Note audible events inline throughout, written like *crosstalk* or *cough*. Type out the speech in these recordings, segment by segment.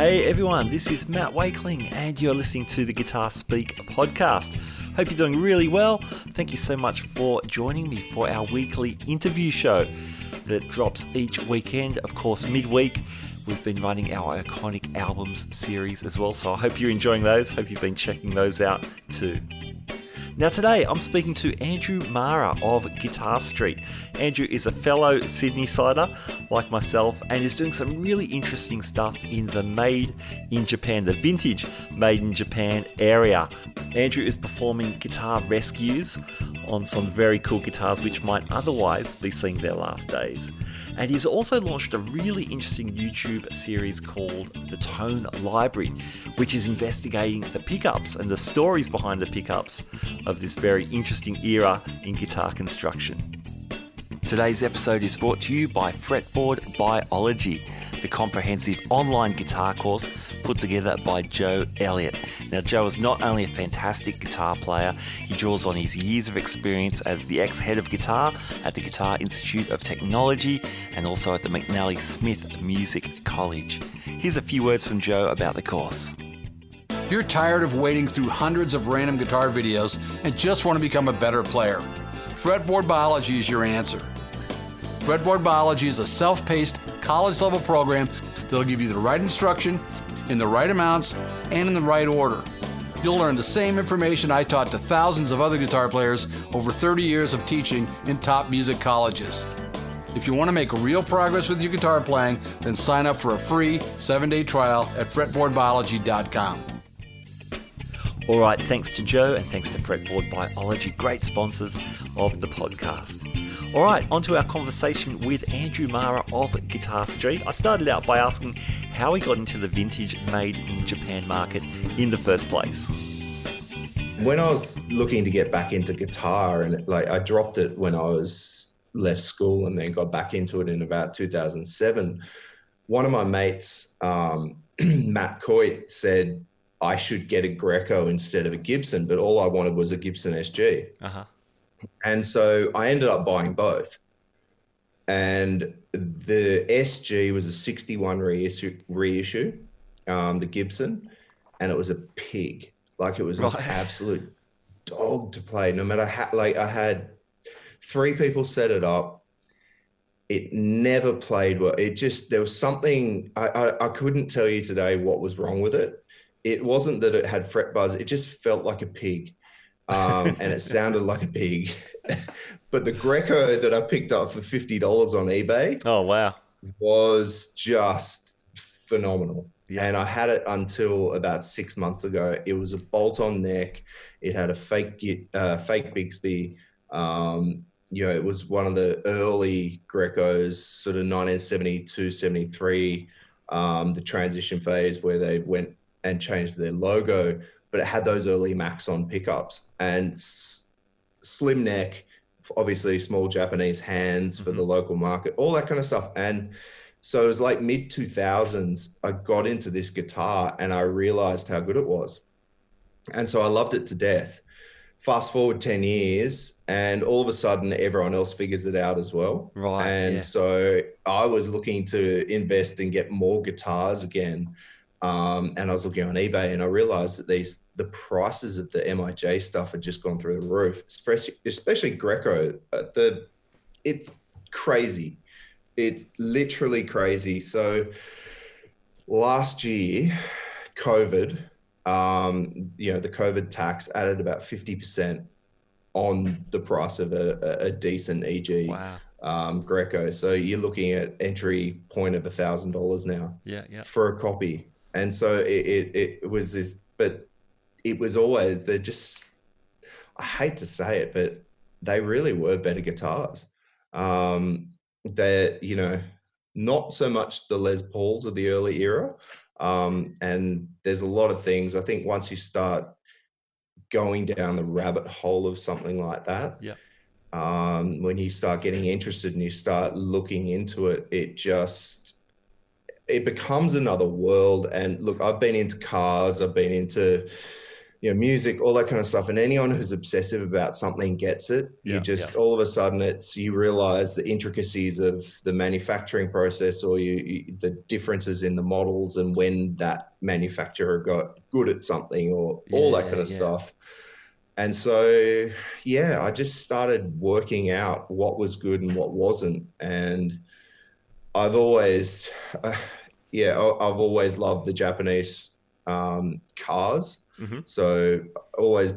Hey everyone, this is Matt Wakeling, and you're listening to the Guitar Speak podcast. Hope you're doing really well. Thank you so much for joining me for our weekly interview show that drops each weekend, of course, midweek. We've been running our iconic albums series as well, so I hope you're enjoying those. Hope you've been checking those out too. Now, today I'm speaking to Andrew Mara of Guitar Street. Andrew is a fellow Sydney sider like myself and is doing some really interesting stuff in the Made in Japan, the vintage Made in Japan area. Andrew is performing guitar rescues on some very cool guitars which might otherwise be seeing their last days. And he's also launched a really interesting YouTube series called The Tone Library, which is investigating the pickups and the stories behind the pickups of this very interesting era in guitar construction. Today's episode is brought to you by Fretboard Biology, the comprehensive online guitar course put together by Joe Elliott. Now, Joe is not only a fantastic guitar player, he draws on his years of experience as the ex head of guitar at the Guitar Institute of Technology and also at the McNally Smith Music College. Here's a few words from Joe about the course. If you're tired of wading through hundreds of random guitar videos and just want to become a better player, Fretboard Biology is your answer. Fretboard Biology is a self paced, college level program that'll give you the right instruction, in the right amounts, and in the right order. You'll learn the same information I taught to thousands of other guitar players over 30 years of teaching in top music colleges. If you want to make real progress with your guitar playing, then sign up for a free seven day trial at fretboardbiology.com. All right, thanks to Joe and thanks to Fretboard Biology, great sponsors of the podcast. All right, on to our conversation with Andrew Mara of Guitar Street. I started out by asking how he got into the vintage made in Japan market in the first place. When I was looking to get back into guitar, and like I dropped it when I was left school and then got back into it in about 2007, one of my mates, um, *clears throat* Matt Coit, said, I should get a Greco instead of a Gibson, but all I wanted was a Gibson SG. Uh-huh. And so I ended up buying both. And the SG was a 61 reissue, reissue um, the Gibson, and it was a pig. Like it was right. an *laughs* absolute dog to play. No matter how, like I had three people set it up. It never played well. It just, there was something, I, I, I couldn't tell you today what was wrong with it it wasn't that it had fret buzz; it just felt like a pig, um, and it sounded like a pig. *laughs* but the Greco that I picked up for fifty dollars on eBay, oh wow, was just phenomenal. Yeah. And I had it until about six months ago. It was a bolt-on neck. It had a fake uh, fake Bigsby. Um, you know, it was one of the early Grecos, sort of 1972, 73, um, the transition phase where they went and changed their logo, but it had those early Maxon pickups and s- slim neck, obviously small Japanese hands for mm-hmm. the local market, all that kind of stuff. And so it was like mid 2000s, I got into this guitar and I realized how good it was. And so I loved it to death. Fast forward 10 years, and all of a sudden, everyone else figures it out as well. Right. And yeah. so I was looking to invest and get more guitars again. Um, and I was looking on eBay and I realized that these the prices of the MIJ stuff had just gone through the roof, especially, especially Greco. Uh, the it's crazy. It's literally crazy. So last year, COVID, um, you know, the COVID tax added about fifty percent on the price of a, a decent EG. Wow. Um, Greco. So you're looking at entry point of a thousand dollars now. Yeah, yeah. For a copy and so it, it, it was this, but it was always they're just. I hate to say it, but they really were better guitars. Um, they're you know not so much the Les Pauls of the early era, um, and there's a lot of things. I think once you start going down the rabbit hole of something like that, yeah. Um, when you start getting interested and you start looking into it, it just it becomes another world. And look, I've been into cars, I've been into you know, music, all that kind of stuff. And anyone who's obsessive about something gets it. Yeah, you just yeah. all of a sudden it's you realize the intricacies of the manufacturing process or you, you the differences in the models and when that manufacturer got good at something or all that kind of yeah. stuff. And so, yeah, I just started working out what was good and what wasn't. And I've always, uh, yeah, I- I've always loved the Japanese um, cars. Mhm. So always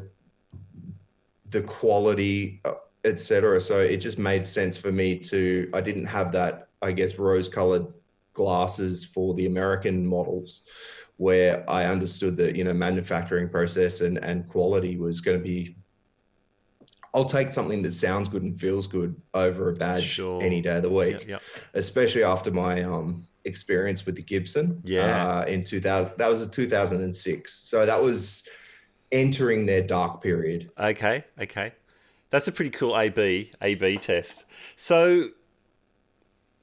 the quality, etc. So it just made sense for me to. I didn't have that, I guess, rose-colored glasses for the American models, where I understood that you know manufacturing process and and quality was going to be. I'll take something that sounds good and feels good over a badge Sure. any day of the week Yeah, yeah. especially after my um, experience with the Gibson. Yeah. Uh, in 2000, that was a 2006. So that was entering their dark period. Okay, okay. That's a pretty cool AB AB test. So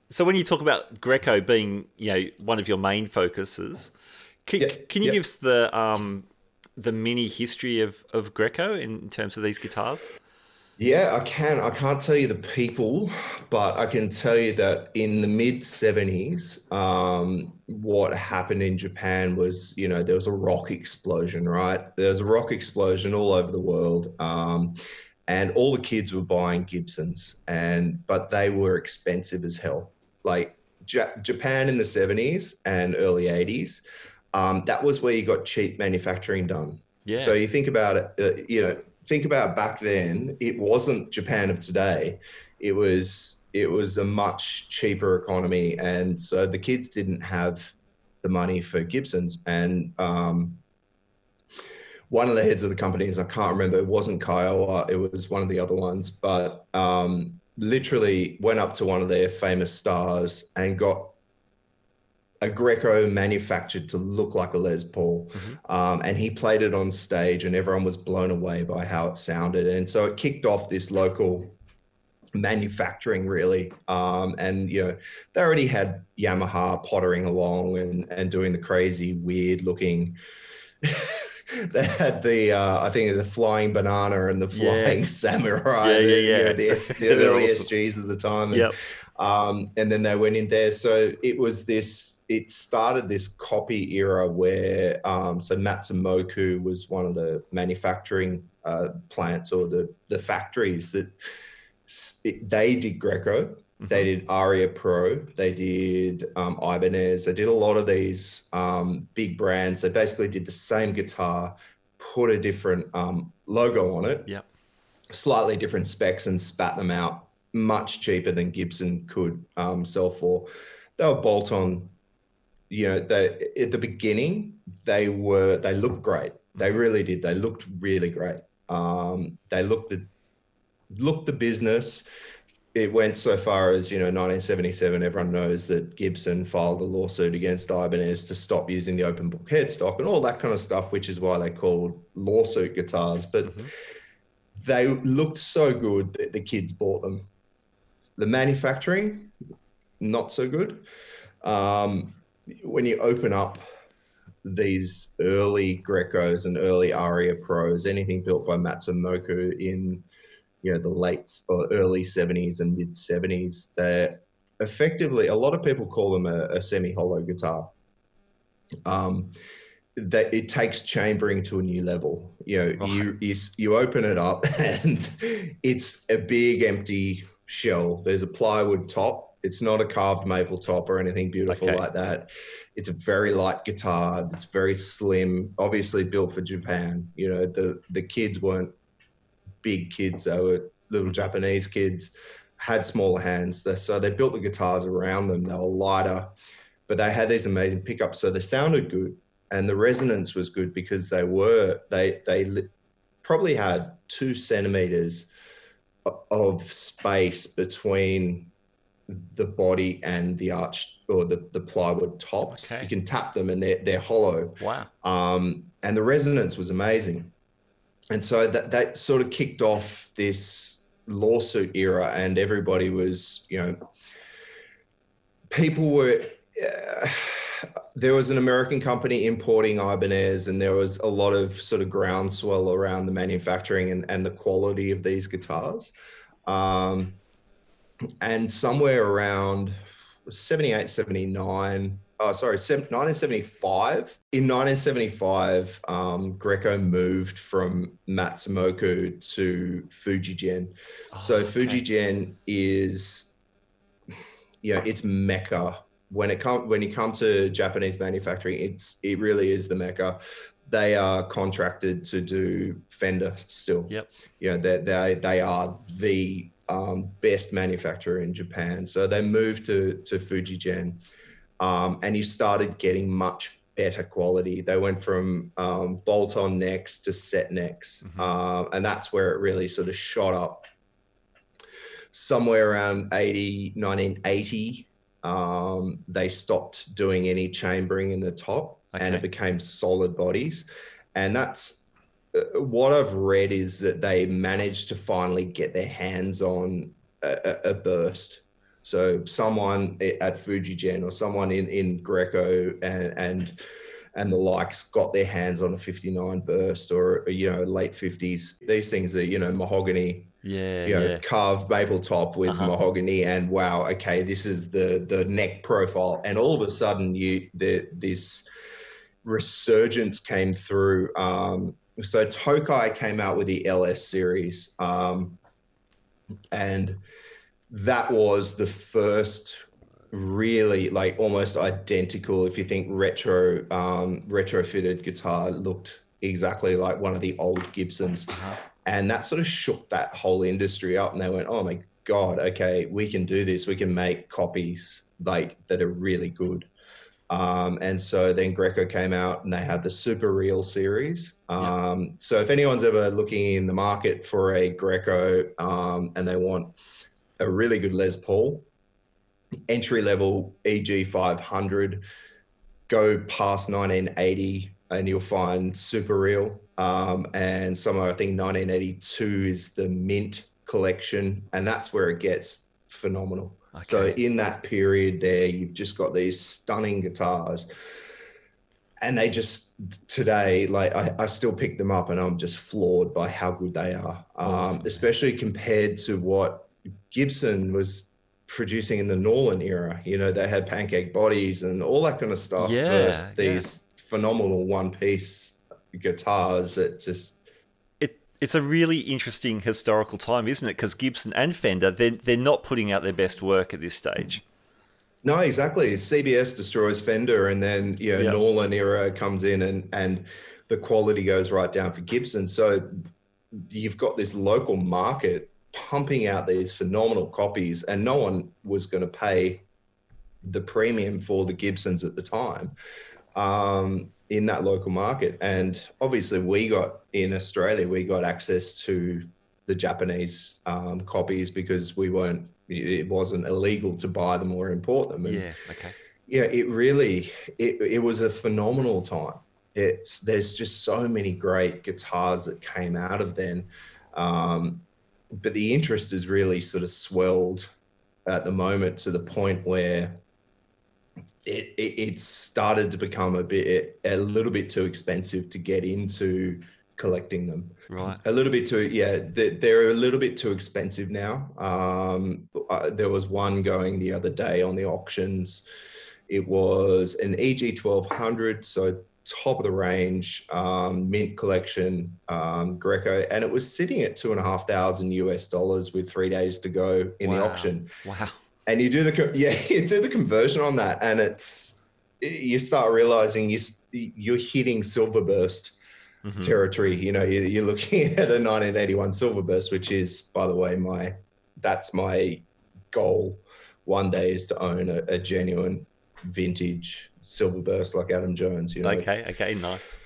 so when you talk about Greco being, you know, one of your main focuses, can, Yeah, can you yeah. give us the um the mini history of of Greco in terms of these guitars? Yeah, I can. I can't tell you the people, but I can tell you that in the mid 70s, um, what happened in Japan was, you know, there was a rock explosion, right? There was a rock explosion all over the world. Um, and all the kids were buying Gibsons, and but they were expensive as hell. Like ja- Japan in the 70s and early 80s, um, that was where you got cheap manufacturing done. Yeah. So you think about it, uh, you know, think about back then. It wasn't Japan of today. It was it was a much cheaper economy, and so the kids didn't have the money for Gibsons. And um, one of the heads of the companies, I can't remember, it wasn't Kiowa, it was one of the other ones, but um, literally went up to one of their famous stars and got a Greco manufactured to look like a Les Paul. Um, and he played it on stage, and everyone was blown away by how it sounded. And so it kicked off this local manufacturing, really. Um, and, you know, they already had Yamaha pottering along and, and doing the crazy, weird looking. *laughs* they had the, uh, I think, the flying banana and the Yeah. flying *laughs* samurai. Yeah, yeah, the, you yeah. know, the, the early awesome. SGs at the time. And, Yep. um, and then they went in there. So it was this. It started this copy era where um, so Matsumoku was one of the manufacturing uh, plants or the the factories that it, they did Greco. They did Aria Pro. They did um, Ibanez. They did a lot of these um, big brands. They basically did the same guitar, put a different um, logo on it, Yep. slightly different specs and spat them out much cheaper than Gibson could um, sell for. They were bolt on. You know, they at the beginning they were they looked great. They really did. They looked really great. Um, they looked the looked the business. It went so far as you know, 1977. Everyone knows that Gibson filed a lawsuit against Ibanez to stop using the open book headstock and all that kind of stuff, which is why they called lawsuit guitars. But they looked so good that the kids bought them. The manufacturing, not so good. Um, when you open up these early Grecos and early Aria Pros, anything built by Matsumoku in you know the late or early 70s and mid 70s, they're effectively a lot of people call them a, a semi-hollow guitar. Um, that it takes chambering to a new level. You know, you, you you open it up *laughs* and it's a big empty shell. There's a plywood top. It's not a carved maple top or anything beautiful Okay. like that. It's a very light guitar. It's very slim. Obviously built for Japan. You know, the the kids weren't big kids. They were little Japanese kids. Had smaller hands, so they built the guitars around them. They were lighter, but they had these amazing pickups. So they sounded good and the resonance was good because they were they they probably had two centimeters of space between the body and the arch or the, the plywood tops. Okay. You can tap them and they're they're hollow. Wow. Um, and the resonance was amazing. And so that that sort of kicked off this lawsuit era, and everybody was, you know, people were uh, there was an American company importing Ibanez, and there was a lot of sort of groundswell around the manufacturing and, and the quality of these guitars. Um, and somewhere around 78, 79, oh, sorry, 1975. In 1975, um, Greco moved from Matsumoku to Fujigen. Oh, so okay. Fujigen is, you know, it's mecca when it come when you come to Japanese manufacturing, it's it really is the mecca. They are contracted to do Fender still. Yep. You know, they they they are the um, best manufacturer in Japan. So they moved to to Fujigen, um, and you started getting much better quality. They went from um, bolt-on necks to set necks, mm-hmm. uh, and that's where it really sort of shot up. Somewhere around 80, 1980, um, they stopped doing any chambering in the top okay. and it became solid bodies. And that's uh, what I've read is that they managed to finally get their hands on a, a burst. So someone at Fujigen or someone in, in Greco and, and and the likes got their hands on a 59 burst or you know late 50s these things are you know mahogany yeah, you know, yeah. carved maple top with uh-huh. mahogany, and wow, okay, this is the the neck profile, and all of a sudden, you the this resurgence came through. Um, so Tokai came out with the LS series, um, and that was the first really like almost identical. If you think retro um, retrofitted guitar looked exactly like one of the old Gibsons. Uh-huh and that sort of shook that whole industry up and they went oh my god okay we can do this we can make copies like that are really good um, and so then Greco came out and they had the Super Real series. Um, yeah. So if anyone's ever looking in the market for a Greco um, and they want a really good Les Paul, entry level EG 500, go past 1980 and you'll find Super Real. Um, and somewhere I think 1982 is the Mint collection, and that's where it gets phenomenal. Okay. So in that period there, you've just got these stunning guitars. And they just today, like I, I still pick them up, and I'm just floored by how good they are, um, especially compared to what Gibson was producing in the Norlin era. You know, they had pancake bodies and all that kind of stuff. Yeah, these yeah. phenomenal one piece guitars that just it it's a really interesting historical time, isn't it? Because Gibson and Fender they're they're not putting out their best work at this stage. No, exactly. CBS destroys Fender, and then you know yep. Norlin era comes in, and and the quality goes right down for Gibson. So you've got this local market pumping out these phenomenal copies, and no one was going to pay the premium for the Gibsons at the time. Um, in that local market. And obviously, we got in Australia, we got access to the Japanese um, copies because we weren't, it wasn't illegal to buy them or import them. And, yeah, okay. Yeah, it really, it, it was a phenomenal time. It's there's just so many great guitars that came out of then, um, but the interest is really sort of swelled at the moment to the point where it, it, it started to become a bit a little bit too expensive to get into collecting them. Right. A little bit too, yeah, they're a little bit too expensive now. Um, uh, there was one going the other day on the auctions. It was an EG 1200, so top of the range, um, mint collection, um, Greco, and it was sitting at two and a half thousand US dollars with three days to go in wow. the auction. Wow and you do the *laughs* yeah you do the conversion on that and it's you start realizing you you're hitting silverburst mm-hmm. territory you know you're looking *laughs* at a 1981 silverburst which is by the way my that's my goal one day is to own a, a genuine vintage silverburst like adam jones you know okay okay nice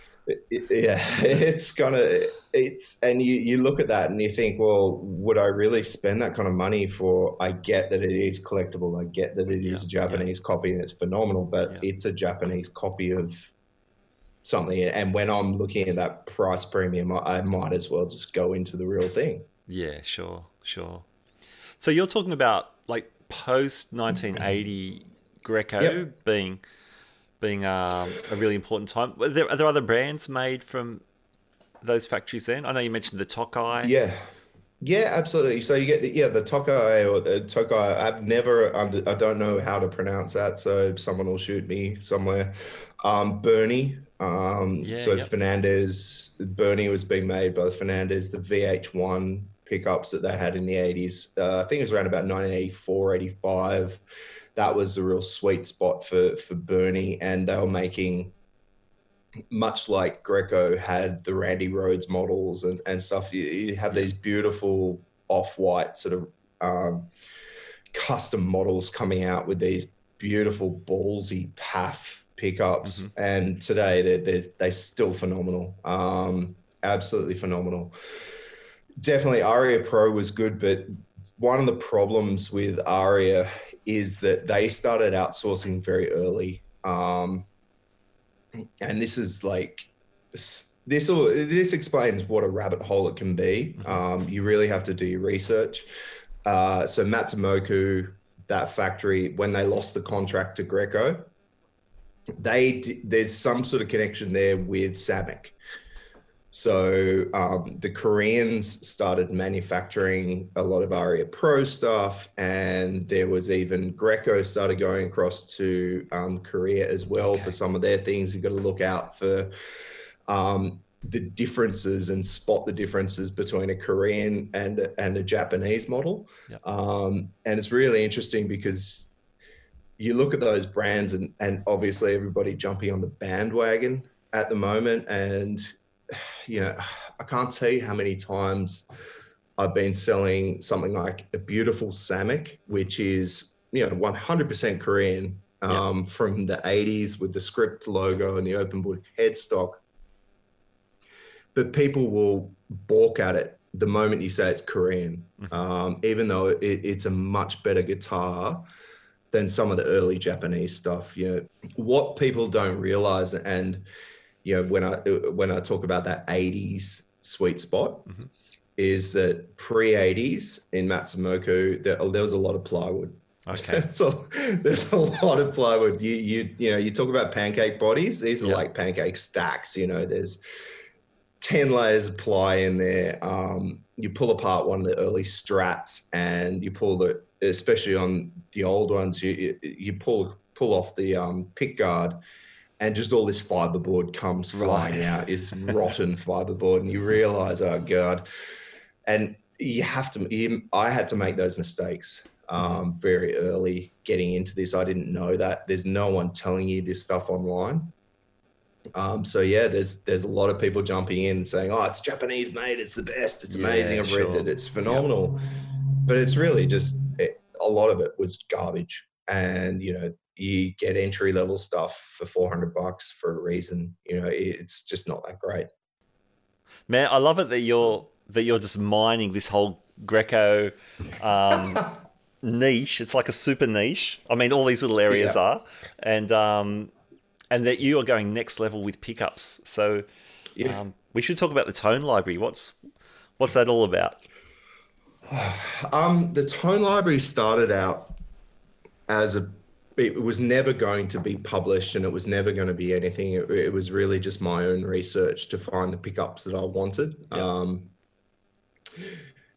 yeah, *laughs* it's gonna it's and you you look at that and you think, well, would I really spend that kind of money for? I get that it is collectible. I get that it is yeah, a Japanese yeah. copy and it's phenomenal, but yeah. it's a Japanese copy of something. And when I'm looking at that price premium, I might as well just go into the real thing. Yeah, sure, sure. So you're talking about like post 1980 Greco Yep. being being um, a really important time. Are there, are there other brands made from those factories then? I know you mentioned the Tokai. Yeah. Yeah, absolutely. So you get the, yeah the Tokai or the Tokai. I've never under, I don't know how to pronounce that, so someone will shoot me somewhere. Um, Burny. Um, Yeah, so yep. Fernandes. Burny was being made by the Fernandes. The VH1 pickups that they had in the 80s. Uh, I think it was around about 1984, 85. That was the real sweet spot for for Burny, and they were making much like Greco had the Randy Rhoads models and, and stuff, you, you have these beautiful off white sort of um, custom models coming out with these beautiful ballsy PAF pickups. Mhm. And today they're, they're, they're still phenomenal. Um, absolutely phenomenal. Definitely Aria Pro was good, but one of the problems with Aria is that they started outsourcing very early. Um, and this is like this this this explains what a rabbit hole it can be. Mhm. Um, you really have to do your research. Uh, so Matsumoku, that factory, when they lost the contract to Greco, they d- there's some sort of connection there with Samick. So um, the Koreans started manufacturing a lot of Aria Pro stuff, and there was even Greco started going across to um, Korea as well Okay. for some of their things. You've got to look out for um, the differences and spot the differences between a Korean and a- and a Japanese model. Yeah. Um, and it's really interesting because you look at those brands and and obviously everybody jumping on the bandwagon at the moment and *sighs* you know i can't tell you how many times i've been selling something like a beautiful samick which is you know 100% korean Yeah. um, from the 80s with the script logo and the open book headstock but people will balk at it the moment you say it's korean Mhm. um, even though it, it's a much better guitar than some of the early Japanese stuff. You know, what people don't realize, and you know, when I when I talk about that '80s sweet spot, Mhm. is that pre '80s in Matsumoku there, there was a lot of plywood. Okay. *laughs* so there's a lot of plywood. You you you know, you talk about pancake bodies. These are Yeah. like pancake stacks. You know, there's 10 layers of ply in there. Um, you pull apart one of the early strats and you pull the, especially on the old ones, you, you, you pull, pull off the um, pick guard and just all this fiberboard comes flying Right. out. It's rotten *laughs* fiberboard and you realize, oh God. And you have to, you, I had to make those mistakes um, very early getting into this. I didn't know that. There's no one telling you this stuff online. Um, so yeah, there's there's a lot of people jumping in and saying, "Oh, it's Japanese made. It's the best. It's Yeah, amazing. I've sure. read that it's phenomenal." But it's really just it, a lot of it was garbage, and you know you get entry level stuff for 400 bucks for a reason. You know, it's just not that great. Man, I love it that you're that you're just mining this whole Greco um, *laughs* niche. It's like a super niche. I mean, all these little areas Yeah. are, and um, and that you are going next level with pickups. So Yeah. um, we should talk about the tone library. What's what's that all about? *sighs* Um, the tone library started out as a. It was never going to be published, and it was never going to be anything. It, it was really just my own research to find the pickups that I wanted. Yeah. Um,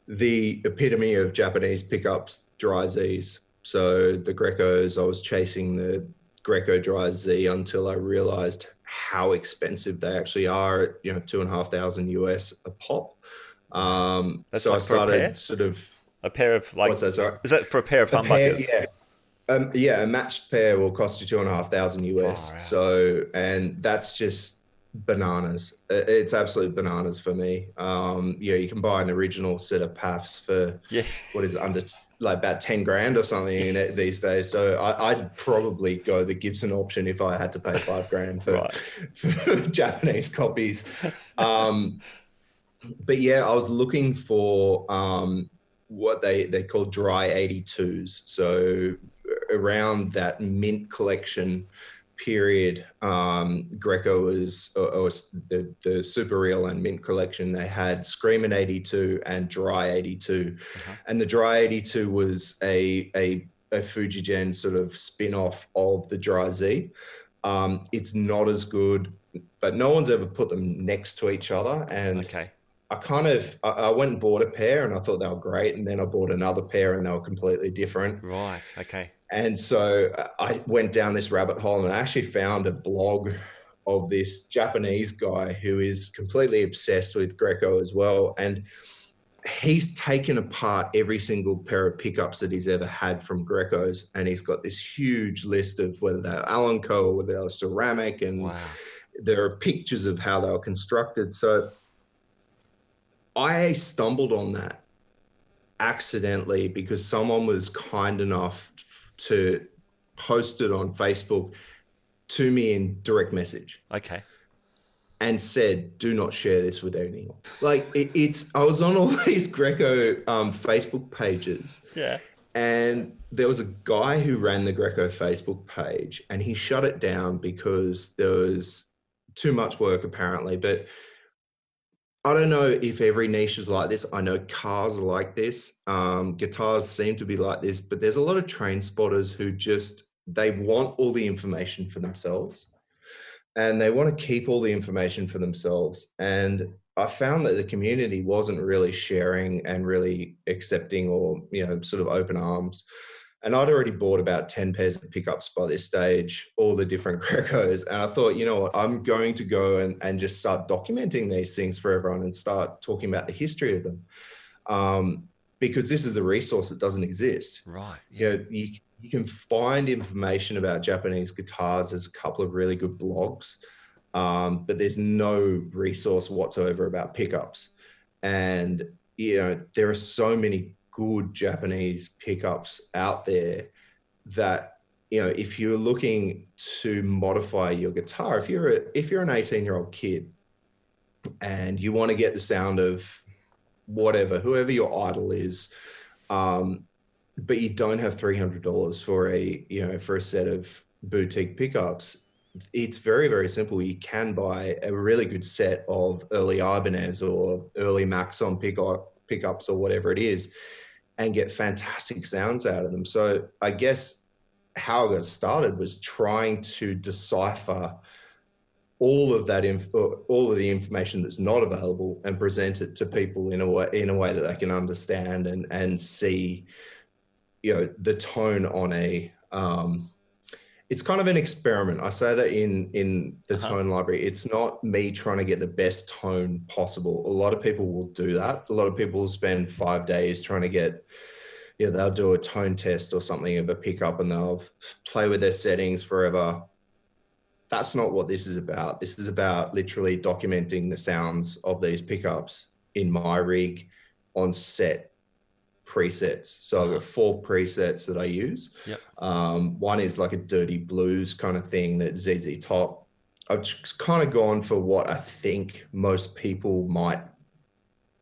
the epitome of Japanese pickups, dry Z's. So the Grecos, I was chasing the Greco dry Z until I realized how expensive they actually are. At, you know, two and a half thousand US a pop. Um, That's so like I for a pair? started sort of A pair of like what's that? Sorry. is that for a pair of humbuckers? yeah. Um, yeah, a matched pair will cost you two and a half thousand US. So, and that's just bananas. It's absolute bananas for me. Um, you know, you can buy an original set of PAFs for Yeah. what is it, under like about 10 grand or something in it these days. So I, I'd probably go the Gibson option if I had to pay five grand for, Right. *laughs* for Japanese copies. Um, but yeah, I was looking for um, what they, they call dry 82s. So around that mint collection period, um, Greco was, or, or the, the Super Real and Mint collection, they had Screaming 82 and Dry 82. Uh-huh. And the Dry 82 was a, a a Fujigen sort of spin off of the Dry Z. Um, it's not as good, but no one's ever put them next to each other. And Okay. I kind of I, I went and bought a pair and I thought they were great, and then I bought another pair and they were completely different. Right. Okay. And so uh, I went down this rabbit hole and I actually found a blog of this Japanese guy who is completely obsessed with Greco as well. And he's taken apart every single pair of pickups that he's ever had from Greco's. And he's got this huge list of whether they're Alnico or whether they're ceramic. And Wow. there are pictures of how they were constructed. So I stumbled on that accidentally because someone was kind enough to post it on Facebook to me in direct message Okay. and said, "Do not share this with anyone." Like it, it's, I was on all *laughs* these Greco um, Facebook pages, Yeah. and there was a guy who ran the Greco Facebook page, and he shut it down because there was too much work apparently. But I don't know if every niche is like this. I know cars are like this. Um, guitars seem to be like this, but there's a lot of train spotters who just they want all the information for themselves, and they want to keep all the information for themselves. And I found that the community wasn't really sharing and really accepting or you know sort of open arms. And I'd already bought about 10 pairs of pickups by this stage, all the different *laughs* Grecos. And I thought, you know what, I'm going to go and, and just start documenting these things for everyone and start talking about the history of them. Um, because this is the resource that doesn't exist. Right. You, know, you, you can find information about Japanese guitars. There's a couple of really good blogs, um, but there's no resource whatsoever about pickups. And, you know, there are so many good Japanese pickups out there that you know if you're looking to modify your guitar if you're a, if you're an 18 year old kid and you want to get the sound of whatever whoever your idol is um, but you don't have $300 for a you know for a set of boutique pickups it's very very simple. You can buy a really good set of early ibanez or early maxon pickup pickups or whatever it is and get fantastic sounds out of them. So i guess how i got started was trying to decipher all of that inf- all of the information that's not available and present it to people in a way in a way that they can understand and and see you know the tone on a um, it's kind of an experiment. I say that in in the Uh-huh. tone library. It's not me trying to get the best tone possible. A lot of people will do that. A lot of people will spend five days trying to get. Yeah, they'll do a tone test or something of a pickup, and they'll play with their settings forever. That's not what this is about. This is about literally documenting the sounds of these pickups in my rig on set presets. So I've got four presets that I use. Yep. Um, one is like a dirty blues kind of thing that ZZ Top. I've just kind of gone for what I think most people might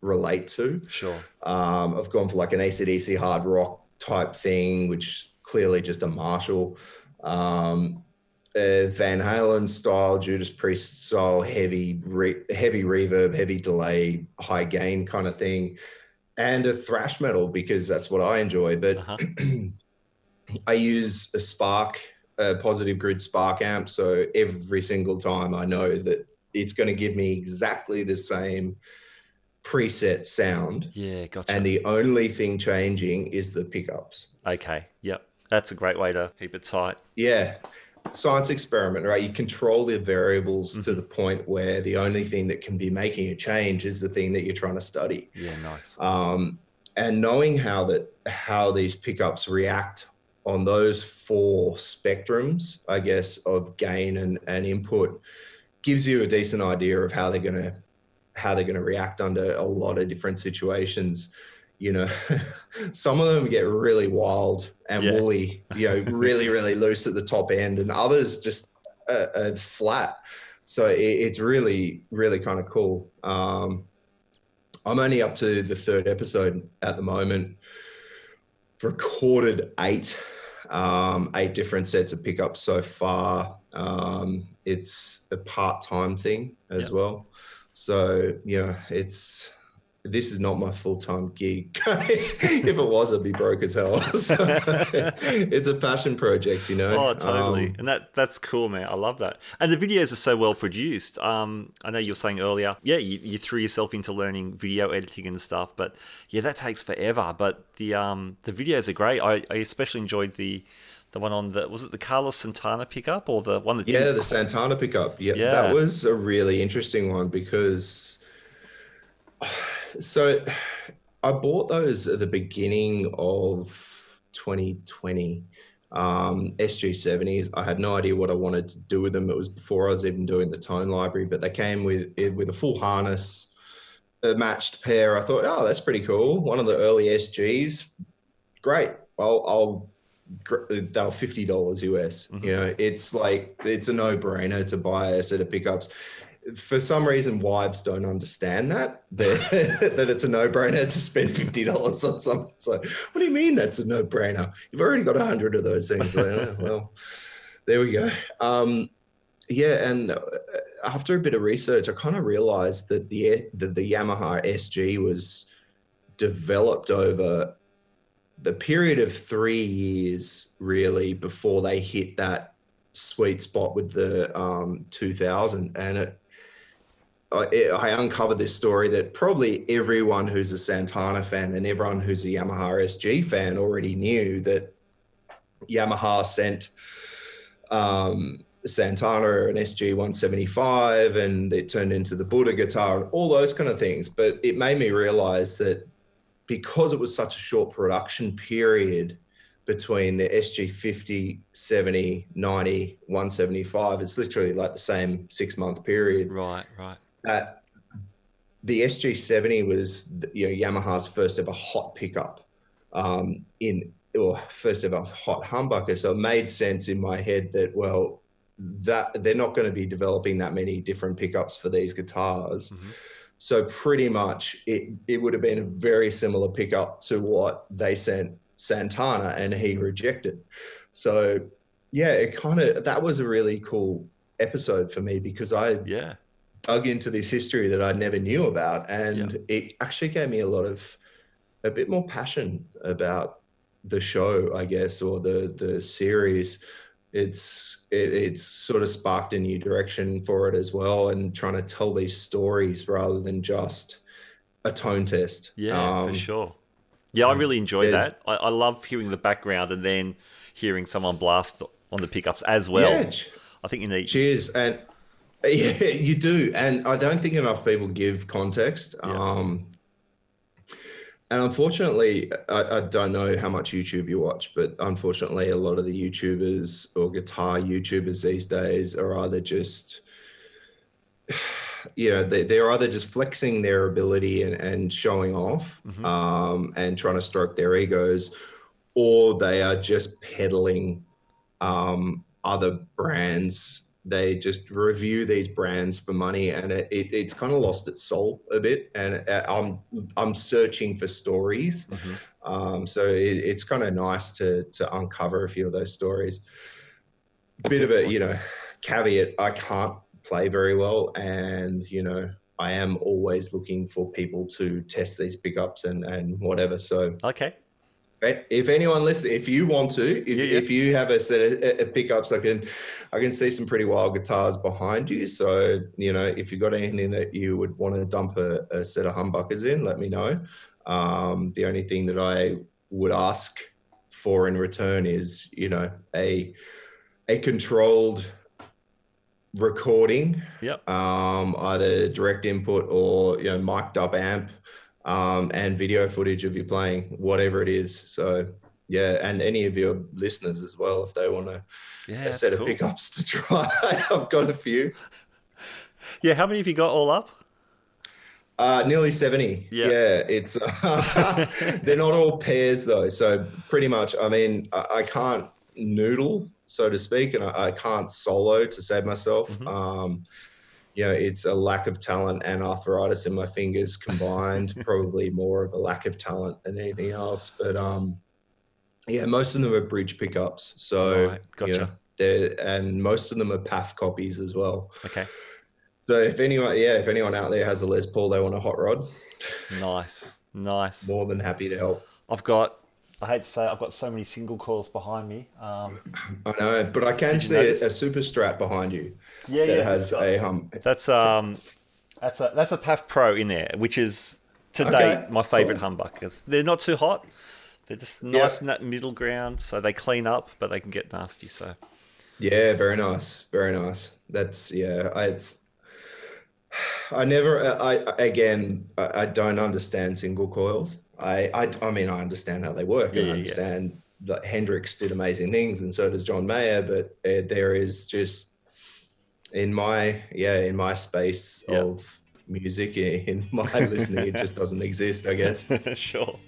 relate to. Sure. Um, I've gone for like an ACDC hard rock type thing, which clearly just a Marshall. Um, uh, Van Halen style, Judas Priest style, heavy, re- heavy reverb, heavy delay, high gain kind of thing, and a thrash metal because that's what I enjoy. But Uh-huh. *clears throat* I use a Spark, a positive grid Spark amp, so every single time I know that it's going to give me exactly the same preset sound, Yeah. Gotcha. and the only thing changing is the pickups. okay. Yep. That's a great way to keep it tight. Yeah. Science experiment, right? You control the variables to the point where the only thing that can be making a change is the thing that you're trying to study. Yeah. Nice. Um, and knowing how that how these pickups react on those four spectrums, I guess, of gain and, and input, gives you a decent idea of how they're gonna how they're gonna react under a lot of different situations. You know, *laughs* some of them get really wild and Yeah. woolly, you know, *laughs* really, really loose at the top end, and others just uh, uh, flat. So it, it's really, really kind of cool. Um, I'm only up to the third episode at the moment. Recorded eight, um, eight different sets of pickups so far. Um, it's a part-time thing as Yep. well, so you know it's this is not my full time gig. *laughs* if it was, I'd be broke as hell. *laughs* So, *laughs* it's a passion project, you know. Oh, totally. Um, and that that's cool, man. I love that. And the videos are so well produced. Um, I know you were saying earlier, yeah, you, you threw yourself into learning video editing and stuff, but yeah, that takes forever. But the um the videos are great. I, I especially enjoyed the the one on the was it the Carlos Santana pickup or the one that yeah, the Santana pickup. Yeah, Yeah. that was a really interesting one because so I bought those at the beginning of 2020. Um, SG70s. I had no idea what I wanted to do with them. It was before I was even doing the tone library, but they came with with a full harness, a matched pair. I thought, oh, that's pretty cool. One of the early SGs. Great. I'll, I'll they were fifty dollars US. You know, it's like it's a no brainer to buy a set of pickups. For some reason, wives don't understand that that, *laughs* that it's a no brainer to spend fifty dollars on something. It's like, what do you mean that's a no brainer? You've already got a hundred of those things. Like, oh, *laughs* well, there we go. Um, yeah, and uh, after a bit of research, I kind of realized that the the, the Yamaha SG was developed over the period of three years really before they hit that sweet spot with the um, 2000 and it I, uncovered this story that probably everyone who's a Santana fan and everyone who's a Yamaha SG fan already knew that Yamaha sent um, Santana an SG 175 and it turned into the Buddha guitar and all those kind of things. But it made me realize that because it was such a short production period between the SG 50, 70, 90, 175, it's literally like the same six month period. Right, right. Uh, the SG 70 was you know Yamaha's first ever hot pickup um, in or first ever hot humbucker. So it made sense in my head that well that they're not going to be developing that many different pickups for these guitars. Mhm. So pretty much it it would have been a very similar pickup to what they sent Santana and he rejected. So yeah, it kind of that was a really cool episode for me because I Yeah. Dug into this history that I never knew about, and it actually gave me a lot of a bit more passion about the show, I guess, or the the series. It's it, it's sort of sparked a new direction for it as well, and trying to tell these stories rather than just a tone test. Yeah, Um, for sure. Yeah, I really enjoy that. I, I love hearing the background and then hearing someone blast on the pickups as well. Yeah, I think you need. cheers, and *laughs* yeah, you do, and I don't think enough people give context. Yeah. Um, and unfortunately, I, I don't know how much YouTube you watch, but unfortunately, a lot of the YouTubers or guitar YouTubers these days are either just, *sighs* you know, they, they're either just flexing their ability and, and showing off Mhm. um, and trying to stroke their egos, or they are just peddling um, other brands. They just review these brands for money, and it, it, it's kind of lost its soul a bit. And uh, I'm I'm searching for stories, Mhm. um, so it, it's kind of nice to to uncover a few of those stories. Bit of a you know caveat: I can't play very well, and you know I am always looking for people to test these pickups and and whatever. So Okay. Right. If anyone listening, if you want to, if, Yeah, yeah. if you have a set of, of pickups, I can, I can see some pretty wild guitars behind you. So you know, if you've got anything that you would want to dump a, a set of humbuckers in, let me know. Um, the only thing that I would ask for in return is, you know, a a controlled recording Yep. um, either direct input or you know mic'd up amp um, and video footage of you playing whatever it is so yeah and any of your listeners as well if they want a, Yeah. a set cool. of pickups to try *laughs* i've got a few Yeah. How many have you got all up? uh, nearly 70 Yeah. yeah it's *laughs* they're not all pairs though so pretty much i mean i, I can't noodle so to speak and I, I can't solo to save myself Mhm. um, you know it's a lack of talent and arthritis in my fingers combined *laughs* probably more of a lack of talent than anything else but um yeah most of them are bridge pickups so Right, you gotcha. know, they're and most of them are PAF copies as well Okay. so if anyone yeah if anyone out there has a Les Paul they want a hot rod Nice, nice. More than happy to help. I've got. I hate to say, it, I've got so many single coils behind me. Um, I know, but I can see a, a super strat behind you yeah, that yeah. has that's got- a um. That's um, that's a that's a PAF Pro in there, which is to Okay, date my favorite cool. humbuckers. They're not too hot. They're just Yeah. nice in that middle ground, so they clean up, but they can get nasty. So Yeah, very nice, very nice. That's yeah. I, it's I never. I again. I, I don't understand single coils. I, I I mean I understand how they work. Yeah, and yeah, I yeah. understand that Hendrix did amazing things, and so does John Mayer. But uh, there is just in my yeah in my space Yeah. of music *laughs* in my listening, it just doesn't exist. I guess. *laughs* sure.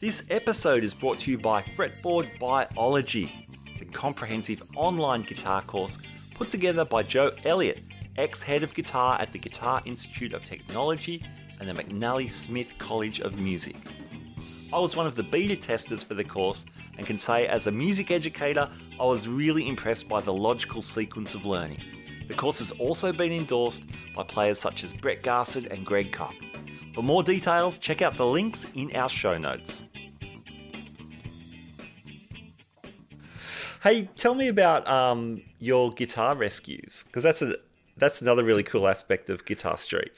This episode is brought to you by Fretboard Biology, the comprehensive online guitar course put together by Joe Elliott, ex head of guitar at the Guitar Institute of Technology and the McNally Smith College of Music. I was one of the beta testers for the course and can say, as a music educator, I was really impressed by the logical sequence of learning. The course has also been endorsed by players such as Brett Garsed and Greg Cup. For more details, check out the links in our show notes. Hey, tell me about um, your guitar rescues because that's a that's another really cool aspect of Guitar Street.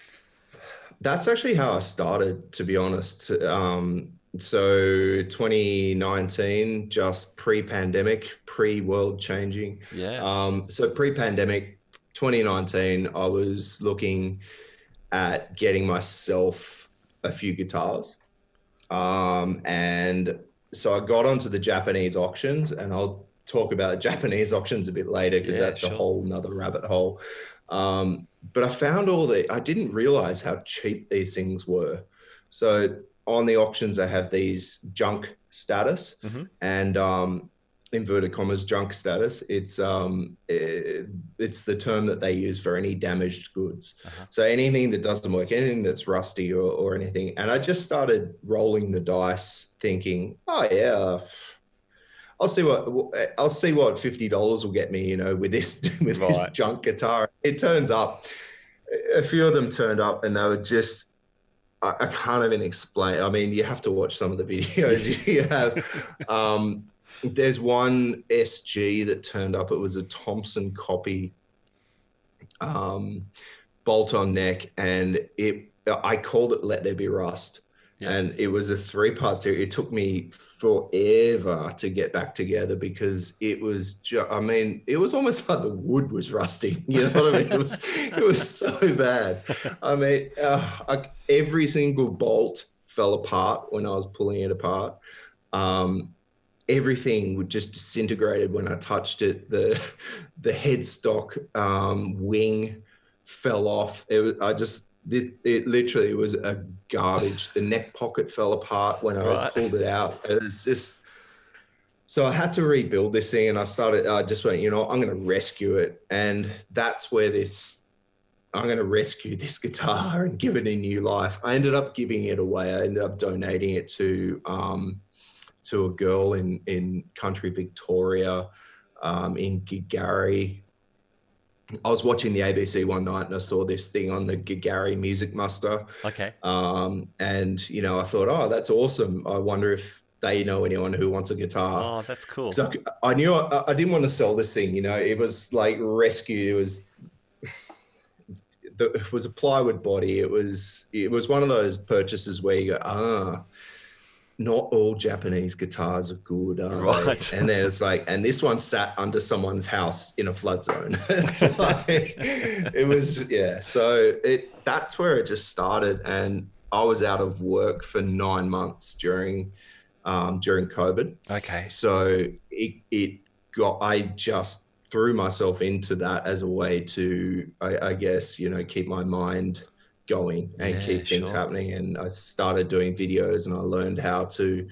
That's actually how I started, to be honest. Um, so 2019, just pre-pandemic, pre-world changing. Yeah. Um, so pre-pandemic, 2019, I was looking at getting myself a few guitars, um, and so I got onto the Japanese auctions, and I'll talk about Japanese auctions a bit later because Yeah, that's sure. a whole nother rabbit hole. Um, but I found all the, I didn't realize how cheap these things were. So on the auctions, they have these junk status Mhm. and um, inverted commas junk status. It's um, it, it's the term that they use for any damaged goods. Uh-huh. So anything that doesn't work, anything that's rusty or, or anything. And I just started rolling the dice, thinking, oh yeah. I'll see what I'll see what fifty dollars will get me, you know, with this *laughs* with this junk guitar. It turns up, a few of them turned up, and they were just I, I can't even explain. I mean, you have to watch some of the *laughs* videos. you *laughs* have. Um, there's one SG that turned up. It was a Thompson copy, um, bolt on neck, and it. I called it "Let There Be Rust." And it was a three part series. It took me forever to get back together because it was, ju- I mean, it was almost *laughs* like the wood was rusting. You know what I mean? It was, it was so bad. I mean, uh, I, every single bolt fell apart when I was pulling it apart. Um, everything would just disintegrated when I touched it. The the headstock um, wing fell off. It was, I just this it literally was a garbage. The neck pocket fell apart when I Right. pulled it out. It was just so I had to rebuild this thing, and I started. I just went, you know, I'm going to rescue it, and that's where this. I'm going to rescue this guitar and give it a new life. I ended up giving it away. I ended up donating it to um, to a girl in in country Victoria, um, in Gigari. I was watching the ABC one night and I saw this thing on the Gigari Music Muster, Okay. um, and you know I thought, oh, that's awesome. I wonder if they know anyone who wants a guitar. Oh, that's cool. So I knew I, I didn't want to sell this thing. You know, it was like rescued. It was the, it was a plywood body. It was it was one of those purchases where you go, ah, not all Japanese guitars are good, are they?" Right. And there's like, and this one sat under someone's house in a flood zone. *laughs* it's like, it was yeah. So it that's where it just started, and I was out of work for nine months during um, during COVID. Okay. So it, it got, I just threw myself into that as a way to, I, I guess, you know, keep my mind going and Yeah, keep things sure. happening. And I started doing videos and I learned how to,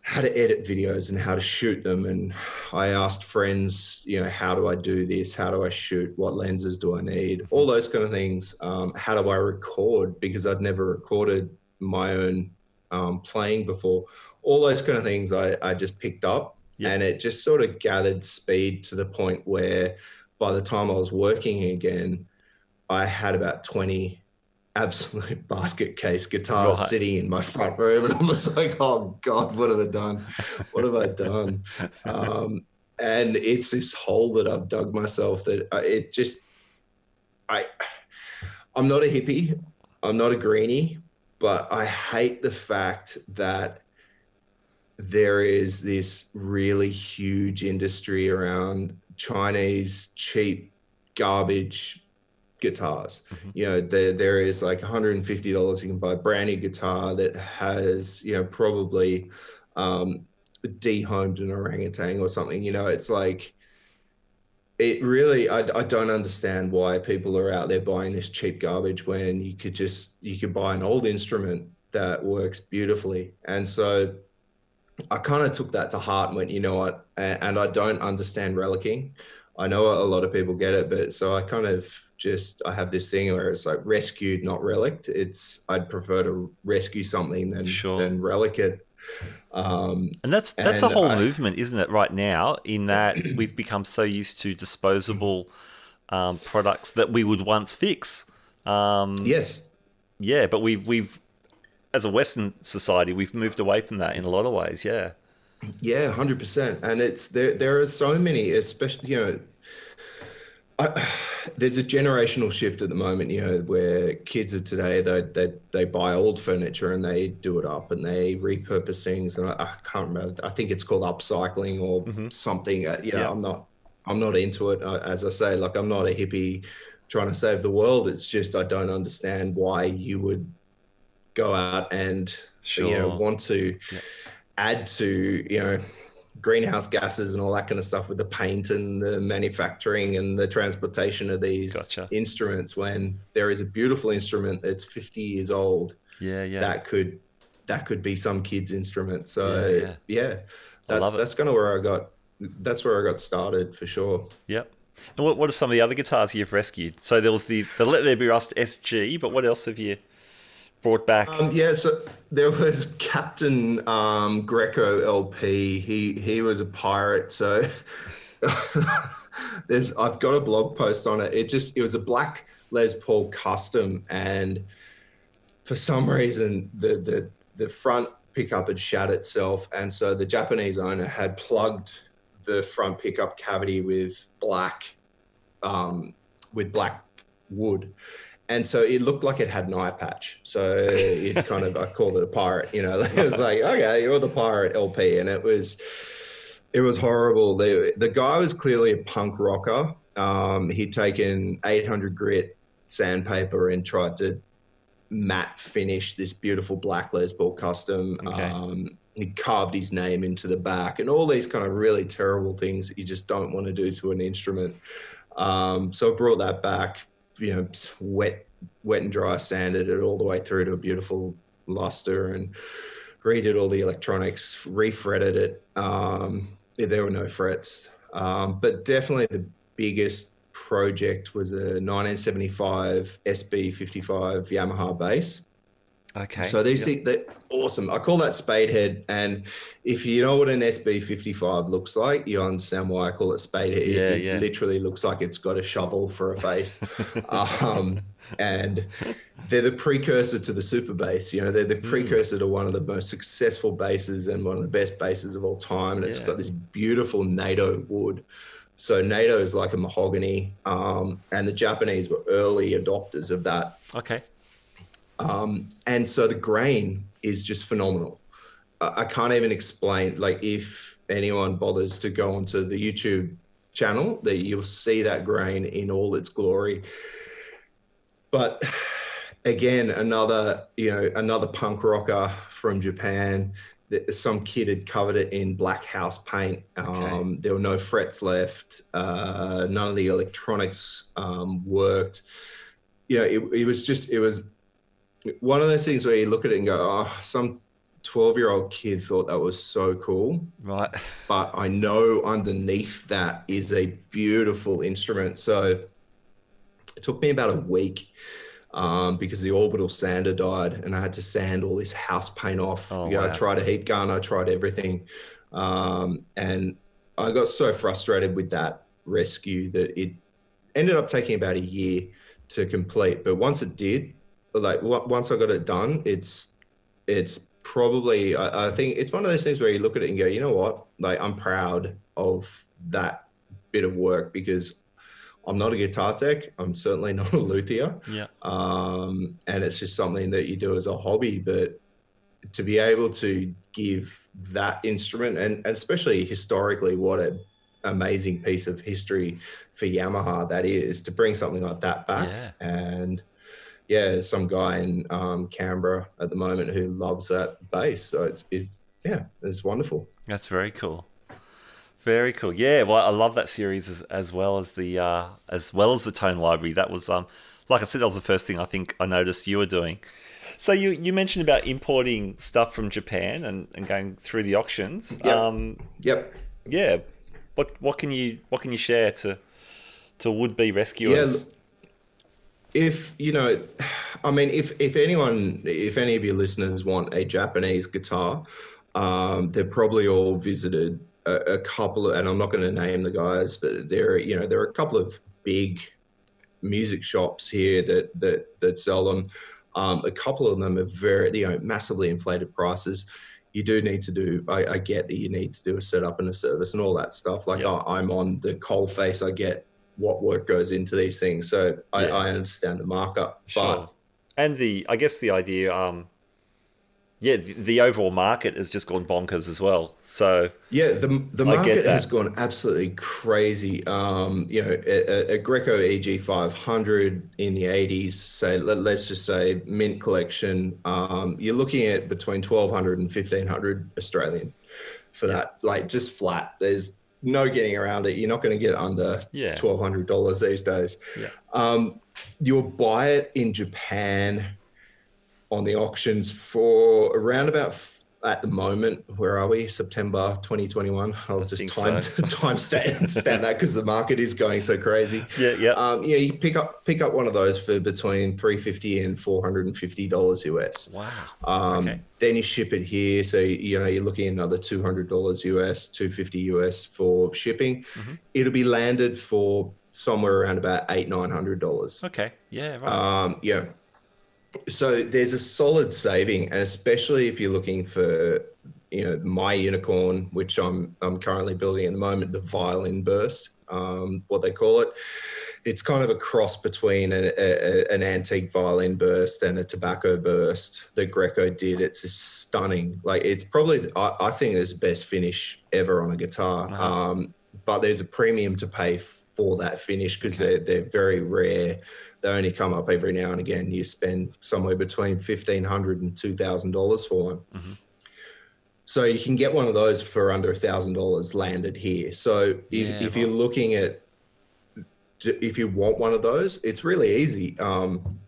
how to edit videos and how to shoot them. And I asked friends, you know, how do I do this? How do I shoot? What lenses do I need? All those kind of things. Um, how do I record? Because I'd never recorded my own um, playing before. All those kind of things I, I just picked up Yeah. and it just sort of gathered speed to the point where by the time I was working again, I had about 20 absolute *laughs* basket case guitars Right. sitting in my front room, and I'm just like, oh god, what have I done? What have I done? Um, and it's this hole that I've dug myself that I, it just, I, I'm not a hippie, I'm not a greenie, but I hate the fact that there is this really huge industry around Chinese cheap garbage guitars. Mhm. You know, there there is like $150 you can buy a brand new guitar that has, you know, probably um dehomed an orangutan or something. You know, it's like it really I, I don't understand why people are out there buying this cheap garbage when you could just you could buy an old instrument that works beautifully. And so I kind of took that to heart and went, you know what? And, and I don't understand relicking. I know a lot of people get it, but so I kind of just I have this thing where it's like rescued, not relicked. It's I'd prefer to rescue something than Sure. than relic it. Um, And that's that's a whole I- movement, isn't it? Right now, in that *clears throat* we've become so used to disposable um, products that we would once fix. Um, yes, yeah, but we've we've as a Western society, we've moved away from that in a lot of ways. Yeah, Yeah, hundred percent. And it's there. There are so many, especially you know, I, *sighs* there's a generational shift at the moment. You know, where kids of today they they they buy old furniture and they do it up and they repurpose things. And I, I can't remember. I think it's called upcycling or Mhm. something. Uh, you know, Yeah. I'm not. I'm not into it. As I say, like I'm not a hippie trying to save the world. It's just I don't understand why you would go out and sure. you know want to Yeah. Add to you know greenhouse gases and all that kind of stuff with the paint and the manufacturing and the transportation of these Gotcha. instruments when there is a beautiful instrument that's 50 years old yeah, yeah. that could that could be some kid's instrument so Yeah, yeah, yeah. That's that's kind of where i got that's where i got started for sure Yep. And what, what are some of the other guitars you've rescued? So there was the the Let There Be Rust SG, but what else have you brought back? Um, yeah, so there was Captain um, Greco LP. He he was a pirate. So *laughs* there's I've got a blog post on it. It just it was a black Les Paul custom, and for some reason the the the front pickup had shat itself, and so the Japanese owner had plugged the front pickup cavity with black um, with black wood and so it looked like it had an eye patch. So it kind of I called it a pirate, you know. *laughs* It was like, okay, you're the pirate LP, and it was it was horrible. The the guy was clearly a punk rocker. Um, he'd taken 800 grit sandpaper and tried to matte finish this beautiful black Les Paul custom. Okay. Um, he carved his name into the back and all these kind of really terrible things that you just don't want to do to an instrument. Um, so I brought that back, you know, wet, wet and dry, sanded it all the way through to a beautiful luster and redid all the electronics, refretted it. Um, there were no frets, um, but definitely the biggest project was a 1975 SB55 Yamaha bass. Okay. So these Yep. things, they're awesome. I call that spadehead. And if you know what an SB55 looks like, you understand why I call it spadehead. It- Yeah, it, yeah. literally looks like it's got a shovel for a face. *laughs* um, and they're the precursor to the super bass. You know, they're the Hmm. precursor to one of the most successful basses and one of the best basses of all time. And it's Yeah. got this beautiful NATO wood. So NATO is like a mahogany, um, and the Japanese were early adopters of that okay. Um, and so the grain is just phenomenal. I I can't even explain. Like, if anyone bothers to go onto the YouTube channel, that you'll see that grain in all its glory. But again, another you know another punk rocker from Japan. that Some kid had covered it in black house paint. Um, There were no frets left. Uh, none of the electronics um, worked. You know, it, it was just it was one of those things where you look at it and go, oh, some 12 year old kid thought that was so cool. Right. But I know underneath that is a beautiful instrument. So it took me about a week um, because the orbital sander died and I had to sand all this house paint off. Oh, You know, I tried a heat gun, I tried everything. Um, and I got so frustrated with that rescue that it ended up taking about a year to complete. But once it did, like once I got it done, it's it's probably I, I think it's one of those things where you look at it and go, you know what, like I'm proud of that bit of work because I'm not a guitar tech. I'm certainly *laughs* not a luthier. Yeah. Um, and it's just something that you do as a hobby. But to be able to give that instrument, and, especially historically, what an amazing piece of history for Yamaha that is, to bring something like that back. Yeah. And yeah, some guy in um, Canberra at the moment who loves that bass. So it's, it's yeah, it's wonderful. That's very cool. Very cool. Yeah, well, I love that series as, as well as the uh, as well as the tone library. That was um, like I said, that was the first thing I think I noticed you were doing. So you you mentioned about importing stuff from Japan and, and going through the auctions. Yep. Um, yep. Yeah. What what can you what can you share to to would be rescuers? Yeah, if you know, I mean, if if anyone, if any of your listeners want a Japanese guitar, um, they're probably all visited a, a couple of, and I'm not going to name the guys, but there, you know, there are a couple of big music shops here that that that sell them. Um, a couple of them are very, you know, massively inflated prices. You do need to do. I, I get that you need to do a setup and a service and all that stuff. Like Yeah. I, I'm on the coal face. I get what work goes into these things, so I, Yeah. I understand the markup. Sure. and the I guess the idea, um, yeah, the, the overall market has just gone bonkers as well. So Yeah, the the I market has gone absolutely crazy. Um, you know, a, a- Greco EG 500 in the 80s, say let, let's just say mint collection, um, you're looking at between 1200 and 1500 Australian for that, like just flat. There's no getting around it. You're not going to get under Yeah. $1,200 these days. Yeah. Um, you'll buy it in Japan on the auctions for around about at the moment. Where are we? September 2021. I'll I just time so. *laughs* time stand, stand that because the market is going so crazy. yeah, yeah, Um, yeah, you pick up pick up one of those for between 350 and 450 dollars US. wow. Um, Okay. Then you ship it here, so you know you're looking at another two hundred dollars US, two fifty US for shipping. Mhm. It'll be landed for somewhere around about eight nine hundred dollars. Okay, yeah, right. Um, yeah. So there's a solid saving, and especially if you're looking for, you know, my unicorn, which I'm I'm currently building at the moment, the violin burst, um, what they call it. It's kind of a cross between a, a, an antique violin burst and a tobacco burst that Greco did. It's just stunning. Like it's probably I, I think it's the best finish ever on a guitar. Um, but there's a premium to pay for that finish because Okay. they're they're very rare they only come up every now and again. You spend somewhere between fifteen hundred and two thousand dollars for one. Mhm. So you can get one of those for under a thousand dollars landed here. So if, Yeah, if you're looking at if you want one of those, it's really easy. Um,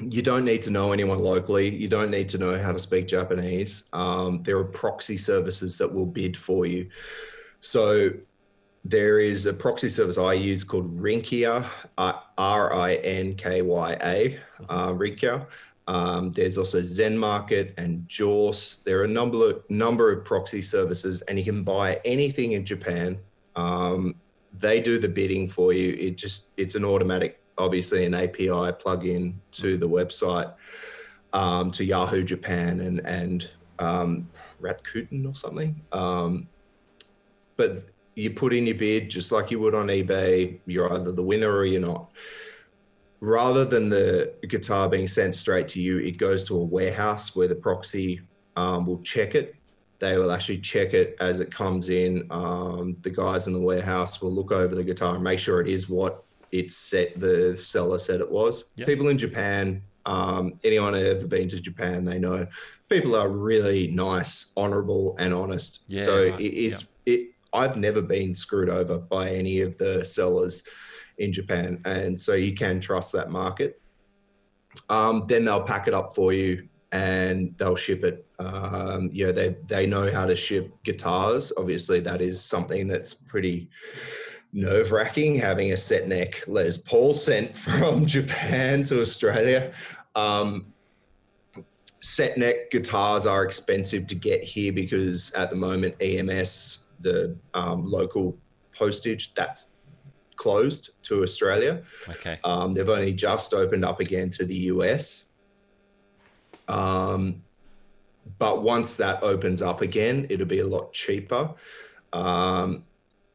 you don't need to know anyone locally. You don't need to know how to speak Japanese. Um, there are proxy services that will bid for you. So there is a proxy service I use called Rinkya, uh, R I N K Y A, uh. Um, there's also Zen Market and Jauce. There are a number of, number of proxy services, and you can buy anything in Japan. Um, they do the bidding for you. It just it's an automatic, obviously an API plug-in to the website, um, to Yahoo Japan and and um, Rakuten or something. Um, but you put in your bid just like you would on eBay. You're either the winner or you're not. Rather than the guitar being sent straight to you, it goes to a warehouse where the proxy um, will check it. They will actually check it as it comes in. Um, the guys in the warehouse will look over the guitar and make sure it is what it set. the seller said it was. Yep. People in Japan, um, anyone who ever been to Japan, they know people are really nice, honourable, and honest. Yeah, so it, it's it. I've never been screwed over by any of the sellers in Japan, and so you can trust that market. Um, then they'll pack it up for you and they'll ship it. Um, you know, they they know how to ship guitars. Obviously, that is something that's pretty nerve wracking having a set neck Les Paul sent *laughs* from Japan to Australia. Um, set neck guitars are expensive to get here because at the moment EMS, the um, local postage, that's closed to Australia. okay. Um, they've only just opened up again to the US. Um, but once that opens up again, it'll be a lot cheaper. Um,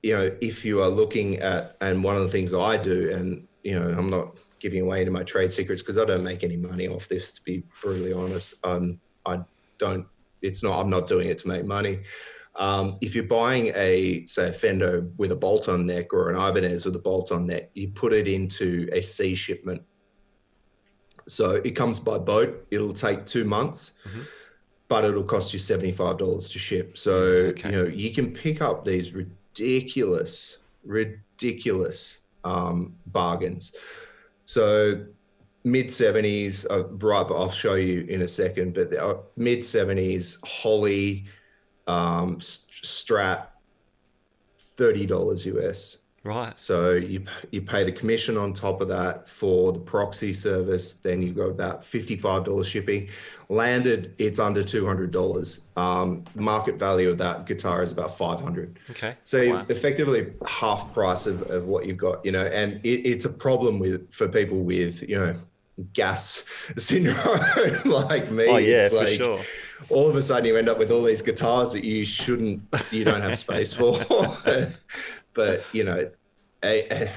you know, if you are looking at, and one of the things I do, and you know, I'm not giving away any of my trade secrets because I don't make any money off this. To be brutally honest, um, I don't. It's not. I'm not doing it to make money. Um, if you're buying a say a fender with a bolt-on neck or an Ibanez with a bolt-on neck, you put it into a sea shipment. So it comes by boat. It'll take two months. Mm-hmm but it'll cost you $75 to ship. So, okay. you know, you can pick up these ridiculous, ridiculous um, bargains. So, mid 70s, uh, right, but I'll show you in a second, but uh, mid 70s, Holley, um, Strat, $30 US. Right. So you you pay the commission on top of that for the proxy service. Then you got about fifty five dollars shipping. Landed, it's under two hundred dollars. Um, market value of that guitar is about five hundred. Okay. So wow. effectively half price of, of what you've got. You know, and it, it's a problem with for people with you know gas *laughs* syndrome like me. Oh yeah, it's for like, sure. All of a sudden, you end up with all these guitars that you shouldn't, you don't have space for. *laughs* but you know, a, a,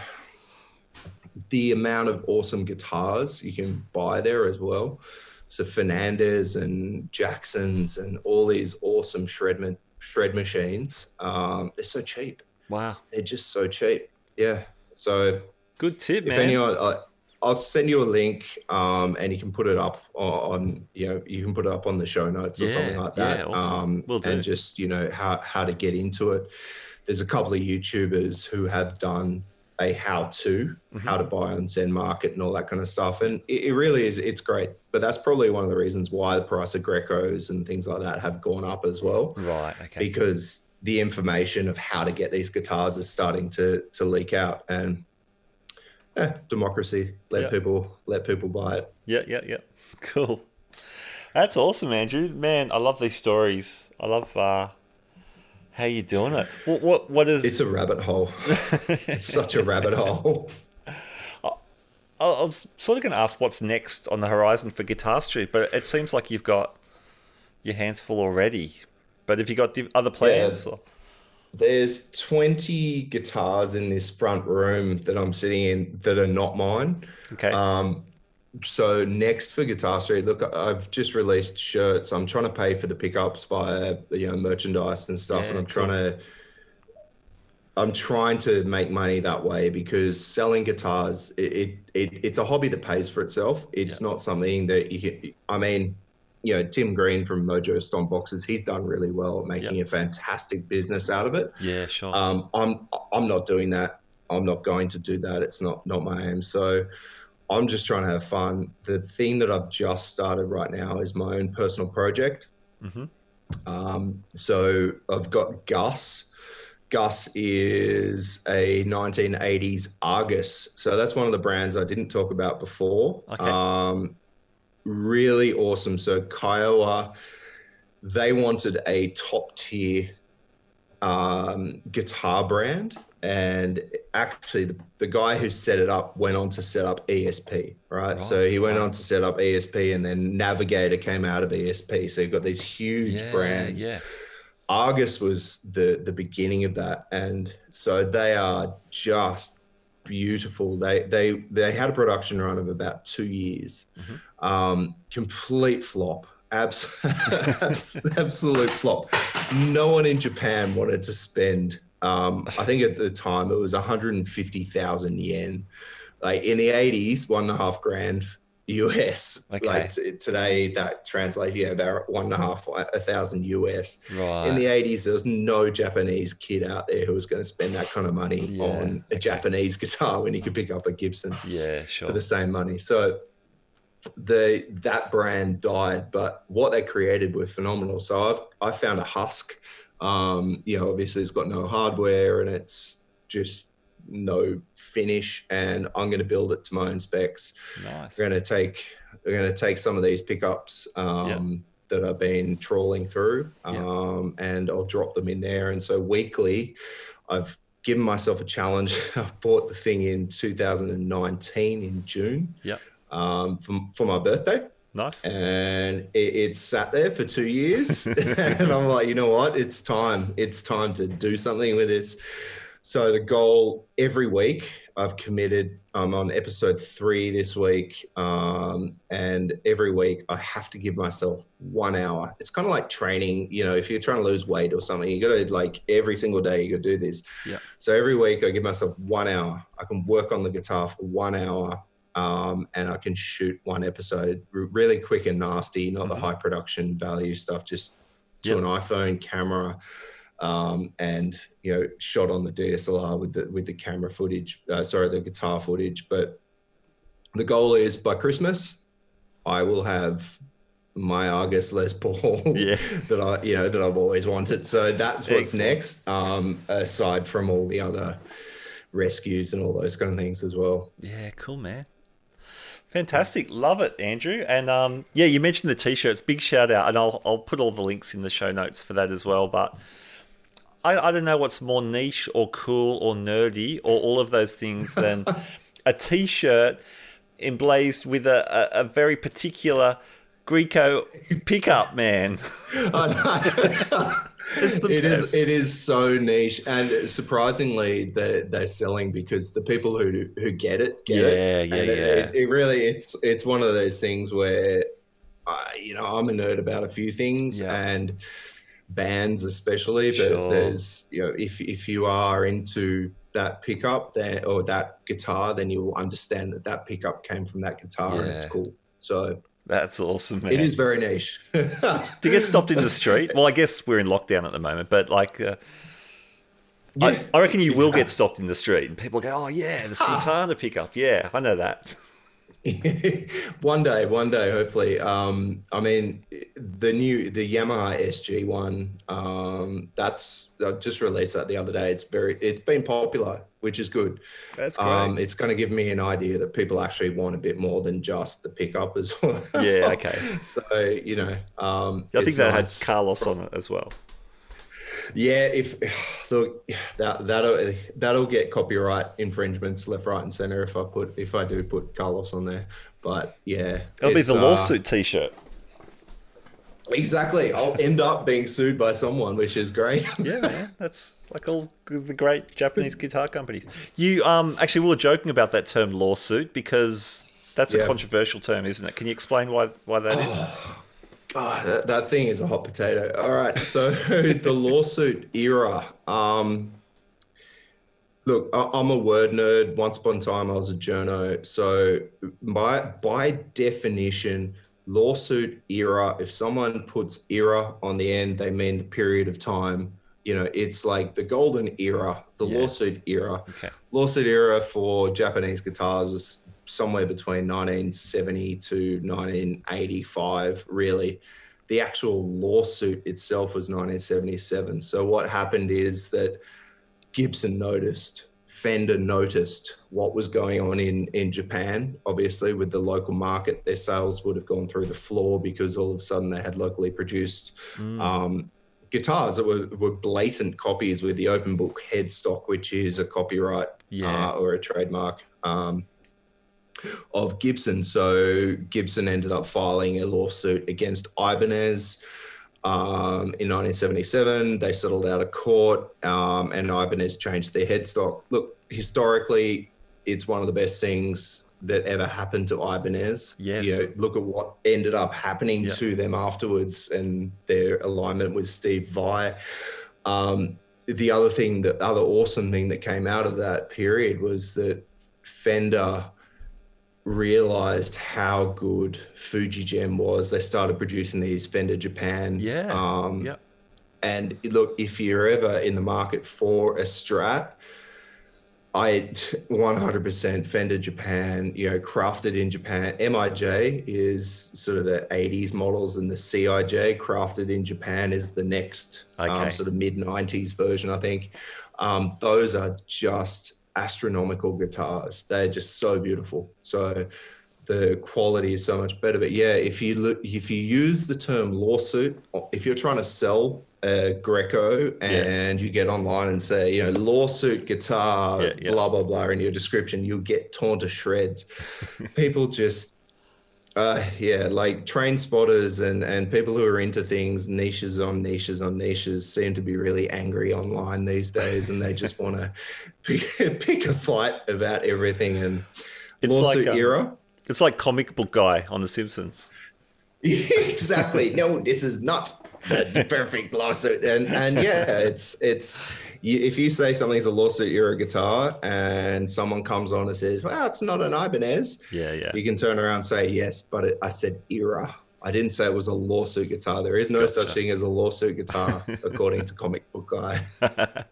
the amount of awesome guitars you can buy there as well. So Fernandes and Jacksons and all these awesome shred shred machines, um, they're so cheap. Wow, they're just so cheap. Yeah. So good tip, if man. Anyone, uh, I'll send you a link, um, and you can put it up on, you know, you can put it up on the show notes or something like that. Yeah, awesome. Um, we'll and just you know how how to get into it there's a couple of YouTubers who have done a how to, mm-hmm. how to buy on Zen Market and all that kind of stuff. And it, it, really is, it's great. But that's probably one of the reasons why the price of Grecos and things like that have gone up as well. Right. Okay. Because the information of how to get these guitars is starting to to leak out. And yeah, *laughs* democracy. Let yep. people let people buy it. Yeah, yeah, yeah. *laughs* Cool. That's awesome, Andrew. Man, I love these stories. I love uh, how you doing it? What what what is? It's a rabbit hole. *laughs* it's such a rabbit hole. I, I was sort of going to ask what's next on the horizon for Guitar Street, but it seems like you've got your hands full already. But have you got other plans? Yeah. There's 20 guitars in this front room that I'm sitting in that are not mine. Okay. Um, so next for Guitar Street, look, I've just released shirts. I'm trying to pay for the pickups via you know merchandise and stuff, yeah, and I'm cool. trying to. I'm trying to make money that way because selling guitars, it, it, it it's a hobby that pays for itself. It's yeah. not something that you can. I mean, you know, Tim Green from Mojo Stomp Boxes, he's done really well making yep. a fantastic business out of it. Yeah, sure. Um, I'm I'm not doing that. I'm not going to do that. It's not not my aim. So I'm just trying to have fun. The thing that I've just started right now is my own personal project. Mm-hmm. Um, so I've got Gus. Gus is a 1980s Argus. So that's one of the brands I didn't talk about before. Okay. Um, really awesome. So Kiowa, they wanted a top tier um, guitar brand and actually the, the guy who set it up went on to set up ESP, right? right. So he went on to set up ESP and then Navigator came out of ESP. So you've got these huge yeah, brands. Yeah. Argus was the the beginning of that. And so they are just beautiful. They they they had a production run of about two years. Mm-hmm. Um, complete flop. *laughs* absolute flop. No one in Japan wanted to spend um, I think at the time it was 150,000 yen. Like in the 80s, one and a half grand US. Okay. Like t- today, that translates yeah about one and a half a thousand US. Right. In the 80s, there was no Japanese kid out there who was going to spend that kind of money yeah, on a okay. Japanese *laughs* guitar when he could pick up a Gibson. Yeah, sure. For the same money. So the that brand died, but what they created were phenomenal. So I've I found a husk um, you know, obviously it's got no hardware and it's just no finish, and I'm going to build it to my own specs. Nice. We're going to take we're going to take some of these pickups um, yep. that I've been trawling through, um, yep. and I'll drop them in there. And so weekly, I've given myself a challenge. *laughs* I bought the thing in 2019 in June. Yeah. Um, for, for my birthday. Nice. And it, it sat there for two years. *laughs* *laughs* and I'm like, you know what? It's time. It's time to do something with this. So the goal every week, I've committed. I'm on episode three this week, um, and every week I have to give myself one hour. It's kind of like training. You know, if you're trying to lose weight or something, you got to like every single day you got to do this. Yeah. So every week I give myself one hour. I can work on the guitar for one hour. Um, and I can shoot one episode really quick and nasty, not the Mhm. high production value stuff, just to Yep. an iPhone camera um, and you know shot on the DSLR with the with the camera footage. Uh, sorry, the guitar footage. But the goal is by Christmas, I will have my Argus Les Paul *laughs* Yeah. that I you know that I've always wanted. So that's what's Excellent. next. Um, aside from all the other rescues and all those kind of things as well. Yeah, cool, man. Fantastic, love it, Andrew. And um, yeah, you mentioned the t-shirts. Big shout out, and I'll I'll put all the links in the show notes for that as well. But I I don't know what's more niche or cool or nerdy or all of those things than *laughs* a t-shirt emblazed with a, a, a very particular Greco pickup, man. *laughs* It's It is it is so niche and surprisingly they're, they're selling because the people who who get it get it. Yeah, yeah, And it, yeah. It, it really it's it's one of those things where I, you know I'm a nerd about a few things Yeah. and bands especially but Sure. there's you know if if you are into that pickup then or that guitar then you'll understand that that pickup came from that guitar and it's cool so That's awesome, man. it is very niche *laughs* to get stopped in the street. Well, I guess we're in lockdown at the moment, but like, uh, Yeah, I, I reckon you will get stopped in the street, and people go, "Oh yeah, the Santana pickup. Yeah, I know that." *laughs* one day, one day, hopefully. Um, I mean, the new the Yamaha SG one. Um, that's I just released that the other day. It's very it's been popular, which is good. That's great. Um, it's going to give me an idea that people actually want a bit more than just the pickup as *laughs* well. yeah, okay. *laughs* so you know, um, I think that nice. had Carlos on it as well. Yeah, if *sighs* so, that that'll that'll get copyright infringements left, right, and center if I put if I do put Carlos on there. But yeah, It'll be the uh, lawsuit T-shirt. Exactly. I'll end up being sued by someone, which is great. *laughs* Yeah, man, that's like all the great Japanese *laughs* guitar companies. You um actually we were joking about that term lawsuit because that's a Yeah. controversial term, isn't it? Can you explain why why that is? God, that, that thing is a hot potato. All right. So *laughs* the lawsuit era. Um, look, I, I'm a word nerd. Once upon a time, I was a journo. So by by definition, lawsuit era. If someone puts era on the end, they mean the period of time. You know, it's like the golden era, the Yeah. lawsuit era. Okay. lawsuit era for Japanese guitars was somewhere between 1970 to 1985, really. The actual lawsuit itself was 1977. So, what happened is that Gibson noticed, Fender noticed what was going on in, in Japan. Obviously, with the local market, their sales would have gone through the floor because all of a sudden they had locally produced Mm. um, guitars that were, were blatant copies with the open book headstock, which is a copyright Yeah. uh, or a trademark um, of Gibson. So Gibson ended up filing a lawsuit against Ibanez. Um, in 1977, they settled out of court, um, and Ibanez changed their headstock. Look, historically, it's one of the best things that ever happened to Ibanez. Yes. You know, look at what ended up happening Yeah. to them afterwards and their alignment with Steve Vai. Um, the other thing, the other awesome thing that came out of that period was that Fender realized how good FujiGen was. They started producing these Fender Japan. Yeah. Um, Yep. and look, if you're ever in the market for a Strat, I *laughs* 100% Fender Japan, you know, crafted in Japan. MIJ is sort of the 80s models, and the CIJ crafted in Japan is the next Okay. um, sort of mid 90s version, I think. Um, those are just astronomical guitars. They're just so beautiful. So the quality is so much better. But yeah, if you look, if you use the term lawsuit, if you're trying to sell a Greco and you get online and say, you know, lawsuit guitar, Yeah, yeah. blah blah blah in your description, you'll get torn to shreds. *laughs* People just Uh, yeah, like train spotters and, and people who are into things, niches on niches on niches, seem to be really angry online these days, and they just *laughs* want to pick, *laughs* pick a fight about everything. And it's lawsuit like, um, era. It's like comic book guy on The Simpsons. *laughs* exactly. No, this is not the *laughs* perfect lawsuit. And and yeah, it's it's if you say something's a lawsuit you're a guitar, and someone comes on and says, "Well, it's not an Ibanez," yeah, yeah, you can turn around and say, "Yes, but it, I said era." I didn't say it was a lawsuit guitar. There is no gotcha. such thing as a lawsuit guitar, *laughs* according to Comic Book Guy. *laughs*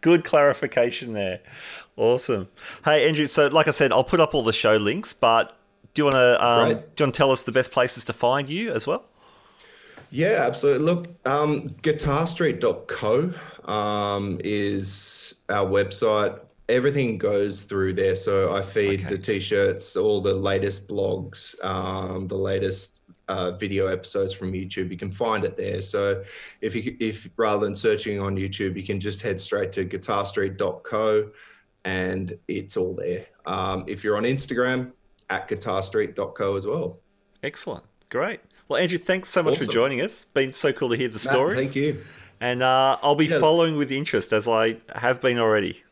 Good clarification there. Awesome. Hey, Andrew. So, like I said, I'll put up all the show links, but do you want to um, do you want to tell us the best places to find you as well? Yeah, absolutely. Look, um, guitarstreet.co um, is our website. Everything goes through there. So I feed okay. the t-shirts, all the latest blogs, um, the latest uh, video episodes from YouTube. You can find it there. So if you if rather than searching on YouTube, you can just head straight to guitarstreet.co, and it's all there. Um, if you're on Instagram, at guitarstreet.co as well. Excellent, great. Well, Andrew, thanks so much awesome. for joining us. Been so cool to hear the stories. thank you. And uh, I'll be yeah. following with interest as I have been already.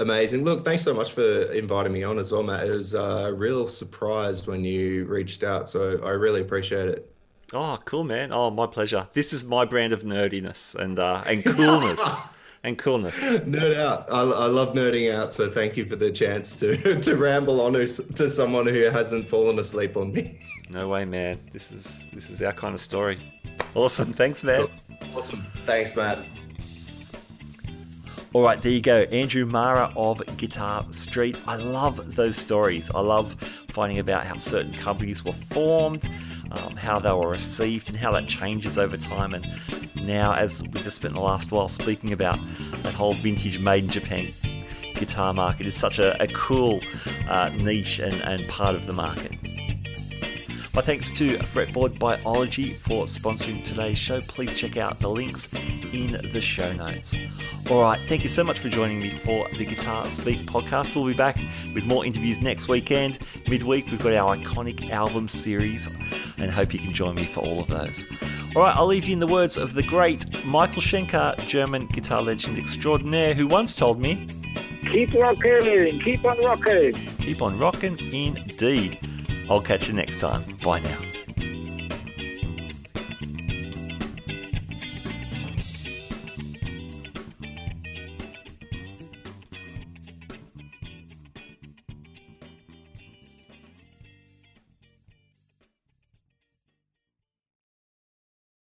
Amazing. Look, thanks so much for inviting me on as well, Matt. It was a real surprise when you reached out, so I really appreciate it. Oh, cool, man. Oh, my pleasure. This is my brand of nerdiness and uh, and coolness. *laughs* and coolness. Nerd out. I, I, love nerding out. So thank you for the chance to *laughs* to ramble on to, to someone who hasn't fallen asleep on me. No way, man. This is this is our kind of story. Awesome. Thanks, Matt. Awesome. Thanks, Matt. All right, there you go. Andrew Mara of Guitar Street. I love those stories. I love finding about how certain companies were formed, um, how they were received, and how that changes over time. And now, as we just spent the last while speaking about that whole vintage made in Japan guitar market, is such a, a cool uh, niche and, and part of the market. My thanks to Fretboard Biology for sponsoring today's show. Please check out the links in the show notes. All right, thank you so much for joining me for the Guitar Speak podcast. We'll be back with more interviews next weekend. Midweek, we've got our iconic album series, and hope you can join me for all of those. All right, I'll leave you in the words of the great Michael Schenker, German guitar legend extraordinaire, who once told me, Keep rocking, keep on rocking. Keep on rocking, indeed. I'll catch you next time. Bye now.